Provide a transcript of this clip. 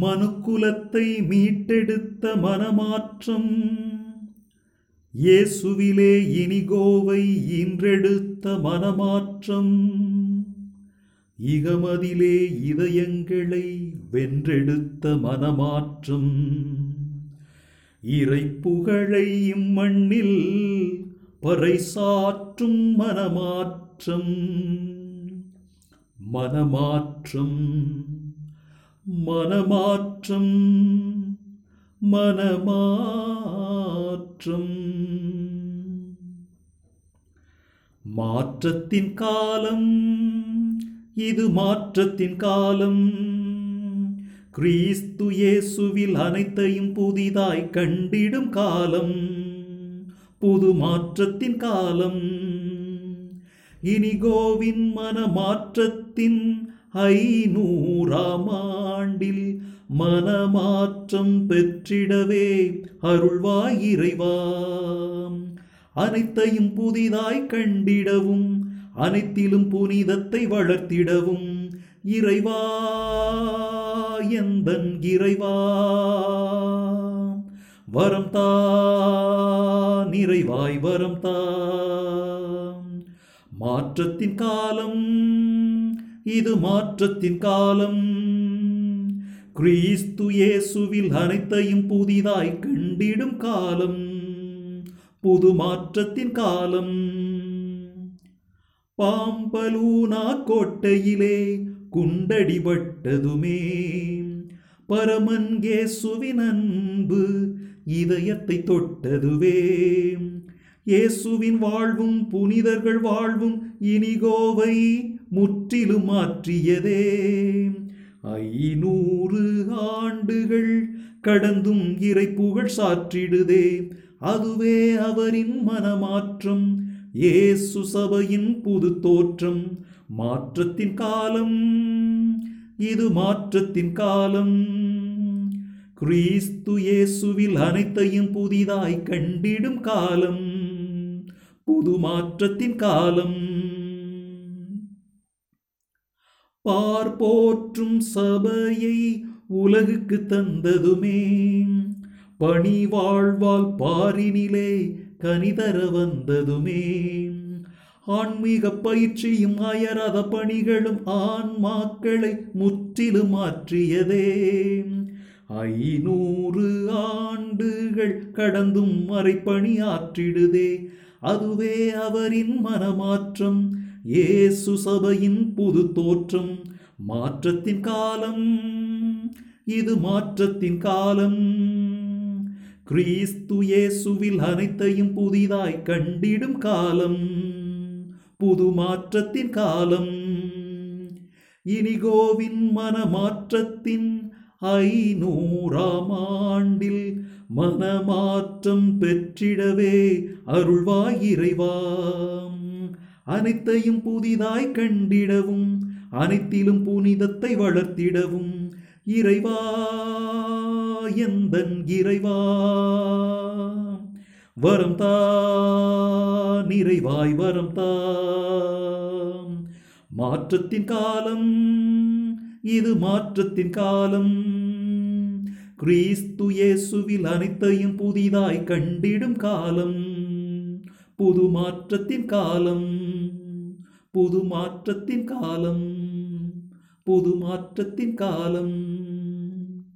மனுக்குலத்தை மீட்டெடுத்த மனமாற்றம். இயேசுவிலே இனிகோவை இன்றெடுத்த மனமாற்றம். இகமதிலே இதயங்களை வென்றெடுத்த மனமாற்றம். இறைப்புகழை இம்மண்ணில் பறைசாற்றும் மனமாற்றம். மனமாற்றம். மனமாற்றம் மனமாற்றம். மாற்றத்தின் காலம் இது மாற்றத்தின் காலம். கிறிஸ்து இயேசுவில் அனைத்தையும் புதிதாய் கண்டிடும் காலம் புது மாற்றத்தின் காலம். இனிகோவின் மனமாற்றத்தின் ஐநூறாம் ஆண்டில் மனமாற்றம் பெற்றிடவே அருள்வாய் இறைவாம் அனைத்தையும் புதிதாய் கண்டிடவும் அனைத்திலும் புனிதத்தை வளர்த்திடவும் இறைவா எந்தன் இறைவா. வரம் தா நிறைவாய் வரம் தா. மாற்றத்தின் காலம் இது மாற்றத்தின் காலம். கிறிஸ்து இயேசுவில் அனைத்தையும் புதிதாய் கண்டிடும் காலம். புது மாற்றத்தின் காலம். பாம்பலூனா கோட்டையிலே குண்டடிபட்டதுமே. பரமன் இயேசுவின் அன்பு இதயத்தை தொட்டதுவே. இயேசுவின் வாழ்வும் புனிதர்கள் வாழ்வும் இனிகோவை முற்றிலும் மாற்றியதே. ஐநூறு ஆண்டுகள் கடந்தும் இறை புகழ் சாற்றிடுதே. அதுவே அவரின் மனமாற்றம் ஏசு சபையின் புது தோற்றம் மாற்றத்தின் காலம் இது மாற்றத்தின் காலம். கிறிஸ்து இயேசுவில் அனைத்தையும் புதிதாய் கண்டிடும் காலம் புது மாற்றத்தின் காலம். பார்போற்றும் சபையை உலகுக்கு தந்ததுமே. பணி வாழ்வால் பாரினிலே கனிதர வந்ததுமே. ஆன்மீக பயிற்சியும் அயராத பணிகளும் ஆன்மாக்களை முற்றிலும் மாற்றியதே. ஐநூறு ஆண்டுகள் கடந்தும் மறைப்பணி ஆற்றிடுதே. அதுவே அவரின் மனமாற்றம். இயேசு சபையின் புது தோற்றம் மாற்றத்தின் காலம். இது மாற்றத்தின் காலம். கிறிஸ்து இயேசுவில் அனைத்தையும் புதிதாய் கண்டிடும் காலம். புது மாற்றத்தின் காலம். இனிகோவின் மனமாற்றத்தின் ஐநூறாம் ஆண்டில் மனமாற்றம் பெற்றிடவே அருள்வாய் இறைவாம் அனைத்தையும் புதிதாய் கண்டிடவும் அனைத்திலும் புனிதத்தை வளர்த்திடவும். இறைவா எந்தன் இறைவா? வரம் தா நிறைவாய் வரம் தா. மாற்றத்தின் காலம் இது மாற்றத்தின் காலம். கிறிஸ்து இயேசுவில் அனைத்தையும் புதிதாய் கண்டிடும் காலம். புது மாற்றத்தின் காலம் புது மாற்றத்தின் காலம் புது மாற்றத்தின் காலம்.